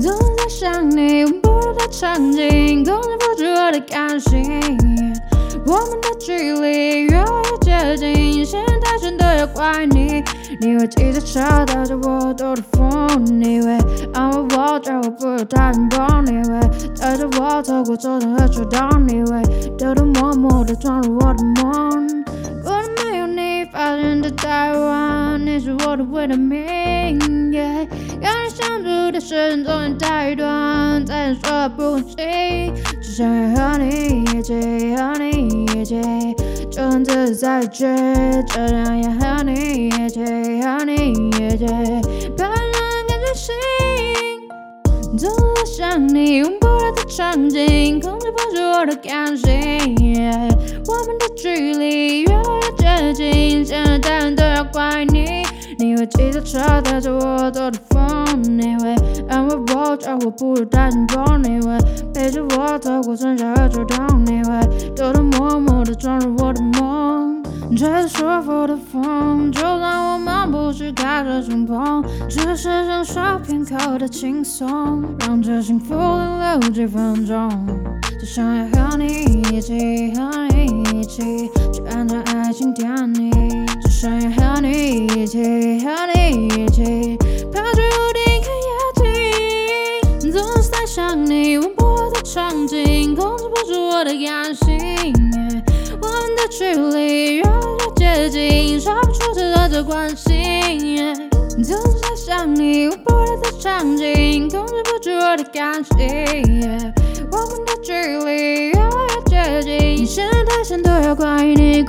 总在想你，忘不了的场景，控制不住我的感性。我们的距离越来越接近，现在真的要怪你。你会骑着车带着我兜的风，你会安慰我，叫我不要太紧绷，你会带着我走过车站和树洞，你会偷偷摸摸的闯入我的梦。的命。Yeah, 跟你相处的时间总是太短，再说不关心，只想要和你一起，和你一起，就算自己再倔，这样也和你一起，和你一起，别让人更清醒。总在想你，忘不了的场景，控制不住我的感性。Yeah, 我们的距离越来越接近，现在大人都要怪你。骑着车带着我兜的风，你会安慰我，叫我不要太紧绷，你会陪着我走过春夏和秋冬，你会偷偷摸摸的闯入我的梦，吹着舒服的风，就算我们不是开着敞篷，只是享受片刻的轻松，让这幸福停留几分钟，只想要和你一起，和你一起。你，忘不了的场景，控制不住我的感性。我们的距离越来越接近，说不出这段的关系。总是在想你，忘不了的场景，控制不住我的感性。我们的距离越来越接近，现在太想都要怪你。